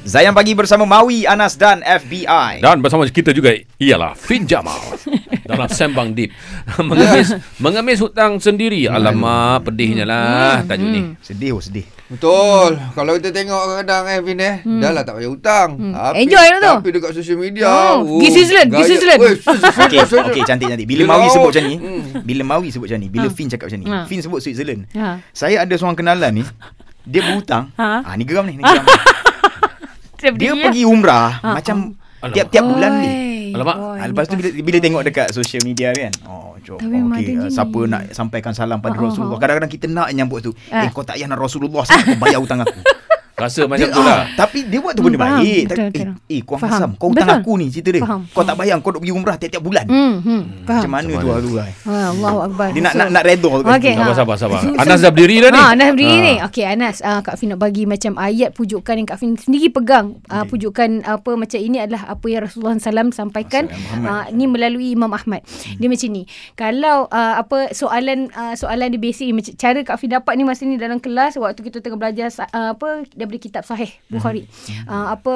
Zayan pagi bersama Maui, Anas dan FBI. Dan bersama kita juga ialah Fin Jamal dalam Sembang Deep. mengemis mengemis hutang sendiri. Alamak, pedihnya lah tajuk ni. Sedih oh sedih. Betul. Kalau kita tengok kadang eh Vin eh, dah lah tak payah hutang. Tapi- Enjoy lah tu. Tapi dekat social media. Oh, pergi Switzerland, pergi gaya- Switzerland. Weh, Switzerland, Okey, Switzerland. okey cantik cantik. Bila Maui sebut macam ni, Hmm. bila Maui sebut macam ni, bila Ha. Fin cakap macam ni, Ha. Fin sebut Switzerland. Ha. Saya ada seorang kenalan ni, dia berhutang. Ha. Ah ni geram ni, ni geram. Ni. dia pergi umrah Ha, macam Alamak. tiap-tiap bulan ni. Alamak. Oi, Ah, lepas tu bila, bila tengok dekat social media kan Oh jom Tapi okay, uh. Siapa nak sampaikan salam pada ah, Rasulullah ah. Kadang-kadang kita nak nyambut tu Ah. Eh kau tak payah nak Rasulullah Sebab kau bayar hutang aku Rasa macam Dia, tu lah. ah, Tapi dia buat tu benda Hmm, faham. baik Betul, Tapi, betul. eh, eh kau Faham. Hasam Kau hutang Betul. aku ni cerita dia Faham, Kau tak bayar Kau duk pergi umrah tiap-tiap bulan Hmm, hmm. Faham. Macam mana tu tu guys Ah, Allahu Akbar. Dia nak So- nak nak redha tu kan. Okey, Sabar, ha. sabar, sabar. So- Anas dah berdiri dah ni. Ha, Anas berdiri Ha. ni. Okey, Anas, Kak Fin nak bagi macam ayat pujukan yang Kak Fin sendiri pegang. Uh, pujukan apa macam ini adalah apa yang Rasulullah SAW sampaikan. Uh, ni melalui Imam Ahmad. Dia macam ni. Kalau uh, apa soalan uh, soalan dia basic macam cara Kak Fin dapat ni masa ni dalam kelas waktu kita tengah belajar uh, apa daripada kitab sahih Bukhari. Uh, apa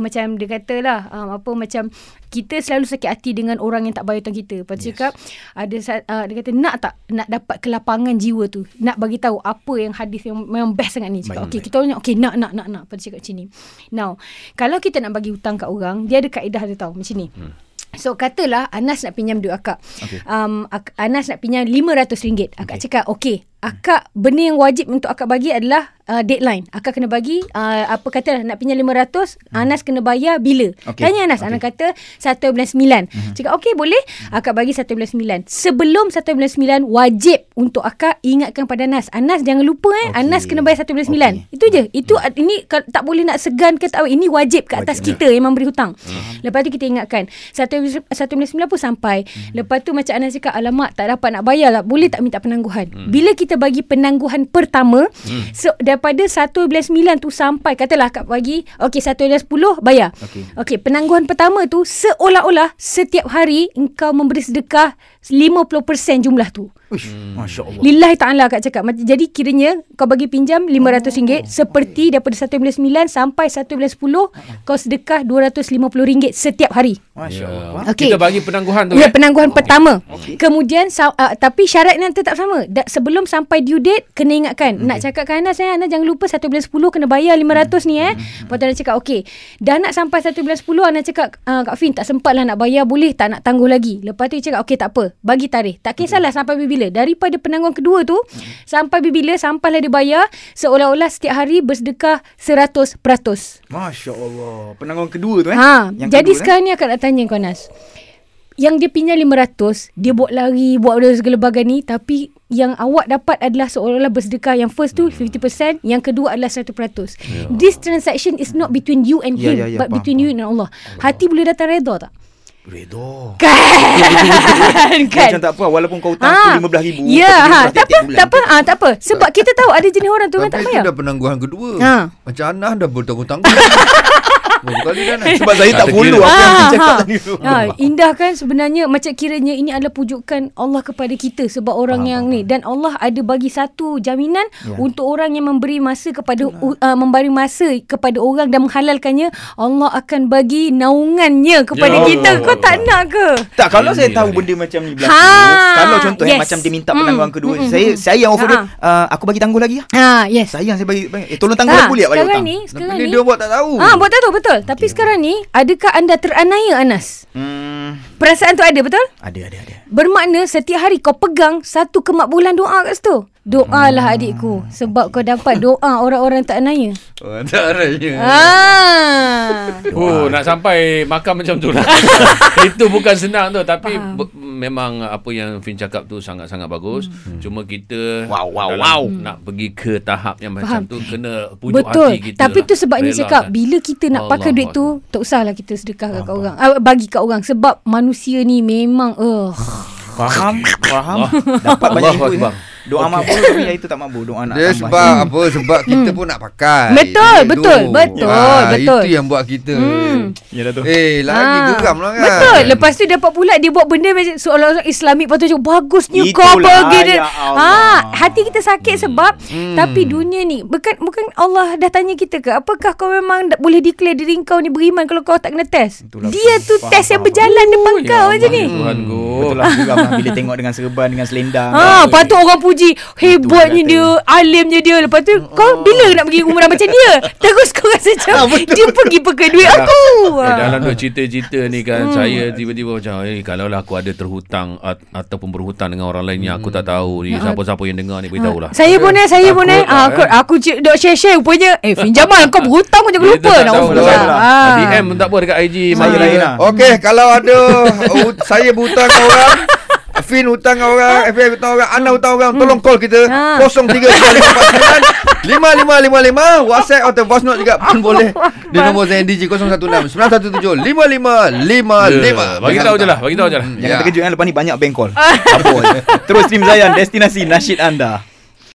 macam dia kata lah um, apa macam kita selalu sakit hati dengan orang yang tak bayar hutang kita. Lepas tu yes. cakap ada uh, dia kata nak tak nak dapat kelapangan jiwa tu. Nak bagi tahu apa yang hadis yang memang best sangat ni. Cakap okey kita orang okey nak nak nak nak. Lepas tu cakap macam ni. Now, kalau kita nak bagi hutang kat orang, dia ada kaedah dia tahu macam ni. Hmm. So katalah Anas nak pinjam duit akak. Okey. Um, Anas nak pinjam RM500. Akak cakap okey. Akak benda yang wajib untuk akak bagi adalah uh, deadline. Akak kena bagi uh, apa kata nak pinjam 500, Anas kena bayar bila. Okey. Tanya Anas, Okey. Anas kata 1 bulan 9. Cakap okey boleh. Akak bagi 1 bulan 9. Sebelum 1 bulan 9 wajib untuk akak ingatkan pada Anas. Anas jangan lupa eh. Okey. Anas kena bayar 1 bulan 9. Okey. Itu je. Itu uh, ini tak boleh nak segan ke tak ini wajib ke atas Wajib, kita yang memberi hutang. Lepas tu kita ingatkan 1 1 bulan 9 pun sampai. Lepas tu macam Anas cakap alamak tak dapat nak bayar lah. Boleh tak minta penangguhan. Bila kita bagi penangguhan pertama so daripada 1 bulan 9 tu sampai katalah akak bagi okey 1 bulan 10 bayar. Okey. Okey, penangguhan pertama tu seolah-olah setiap hari engkau memberi sedekah 50% jumlah tu. Uish, Masya Allah Lillahi ta'ala akak cakap. Jadi kiranya kau bagi pinjam RM500 seperti daripada 1 bulan 9 sampai 1 bulan 10 kau sedekah RM250 setiap hari. Masya Ya. Allah Okey. Kita bagi penangguhan tu. Ya eh. penangguhan pertama. Okey. Kemudian uh, tapi syaratnya tetap sama. Da- sebelum sampai due date kena ingatkan. Nak cakap kat Anas eh Anas jangan lupa 1 bulan 10 kena bayar 500 ni eh. Lepas tu Anas cakap okey. Dah nak sampai 1 bulan 10 Anas cakap uh, Kak Fin tak sempat lah nak bayar boleh tak nak tangguh lagi. Lepas tu dia cakap okey tak apa. Bagi tarikh. Tak kisahlah sampai bila. Daripada penangguhan kedua tu sampai bila sampailah dia bayar seolah-olah setiap hari bersedekah 100%. Masya Allah Penanggungan kedua tu eh Ha, Yang jadi kedua, eh? sekarang ni akak nak tanya kau Nas. Yang dia pinjam 500, dia buat lari, buat ada segala bagai ni tapi yang awak dapat adalah seolah-olah bersedekah yang first tu 50%, yang kedua adalah 100%. This transaction is not between you and Ya, him ya, ya, but faham, between you and Allah. Hati boleh datang redha tak? Redha Kan? Dia Macam tak apa Walaupun kau hutang Ah, aku RM15,000 Ya, kau ha, terima tak apa, bulan. tak apa, ah, tak apa. Sebab kita tahu ada jenis orang tu kan tak Tapi itu payah. dah penangguhan kedua. Ha. Macam Anas dah bertahun-tahun. Anas? Sebab saya tak follow. Apa yang Ah, dia cakap ha. tadi tu Ha, indah kan sebenarnya macam kiranya ini adalah pujukan Allah kepada kita sebab orang Faham, yang faham, ni dan Allah ada bagi satu jaminan Ya. untuk orang yang memberi masa kepada uh, memberi masa kepada orang dan menghalalkannya Allah akan bagi naungannya kepada Ya kita kau tak nak ke Tak kalau saya tahu benda macam ni berlaku Ha, Kalau contohnya yes. Macam dia minta Mm, penangguhan kedua mm, mm, Saya saya yang offer dia Ha. uh, Aku bagi tangguh lagi lah ha yes Sayang saya bagi Eh tolong tangguh aku boleh tak bagi sekarang hutang ni Tapi sekarang ni ni dia buat tak tahu. Ah, buat tak tahu betul. Tapi sekarang ni adakah anda teranaya Anas? Hmm, Perasaan tu ada betul? Ada ada ada Bermakna setiap hari kau pegang satu kemakbulan doa kat situ. Doalah adikku sebab kau dapat doa orang-orang tak naya. Oh, antaranya. Ah. Oh, nak sampai makam macam tu lah. Itu bukan senang tu. Tapi be- memang apa yang Fin cakap tu sangat-sangat bagus. Hmm. Cuma kita Wow, wow, dalam wow. nak pergi ke tahap yang macam Faham. tu kena pujuk Betul. hati kita. Tapi lah. tu sebabnya Relakan. cakap bila kita nak pakai Allah duit tu tak usahlah kita sedekah kat orang. Ah, bagi kat orang sebab manusia ni memang uh. Faham Faham Dapat banyak ya. Doa okay. tapi yang itu tak mabuk. Doa nak Dia tambah. sebab apa? Sebab kita pun nak pakai. Hmm. Betul, Itu. betul, betul, Ah, betul. Itu yang buat kita. Hmm. Ya dah tu. Eh, lagi Ah, geram lah kan. Betul. Lepas tu dapat pula dia buat benda macam seolah-olah Islamik lepas tu cakap bagusnya kau Itulah, pergi ya. Ha, hati kita sakit sebab tapi dunia ni bukan bukan Allah dah tanya kita ke apakah kau memang boleh declare diri kau ni beriman kalau kau tak kena test. Itulah, Dia tu faham, test yang berjalan depan Ya kau macam ni. Tuhan go. Betul lah lah bila tengok dengan serban dengan selendang. Ha, lepas tu orang puji hebatnya kata. dia, alimnya dia. Lepas tu kau bila nak pergi umrah macam dia? Terus kau rasa macam dia pergi pakai duit aku. Eh, dalam dua cerita-cerita ni kan saya tiba-tiba macam eh kalau lah aku ada terhutang at, ataupun berhutang dengan orang lain yang aku tak tahu ni siapa-siapa yang dengar ni beritahu lah. Saya pun eh, saya pun eh. Ah, lah, aku aku cik dok share-share rupanya. Eh, Fin Jamal kau berhutang kau jangan lupa. Nak lah. lah. Ah. DM pun tak apa dekat IG Saya lain lah. Okey, kalau ada saya berhutang dengan orang, Fin hutang orang, FF hutang orang, Ana hutang orang, tolong call kita Ha. 033549 5555 WhatsApp atau voice note juga pun boleh. Di nombor ZNDG 016 917 5555. Bagi tahu je lah, bagi tahu je lah. Jangan Ya. terkejut kan lepas ni banyak bank call. Apa? Terus stream Zayan destinasi nasyid anda.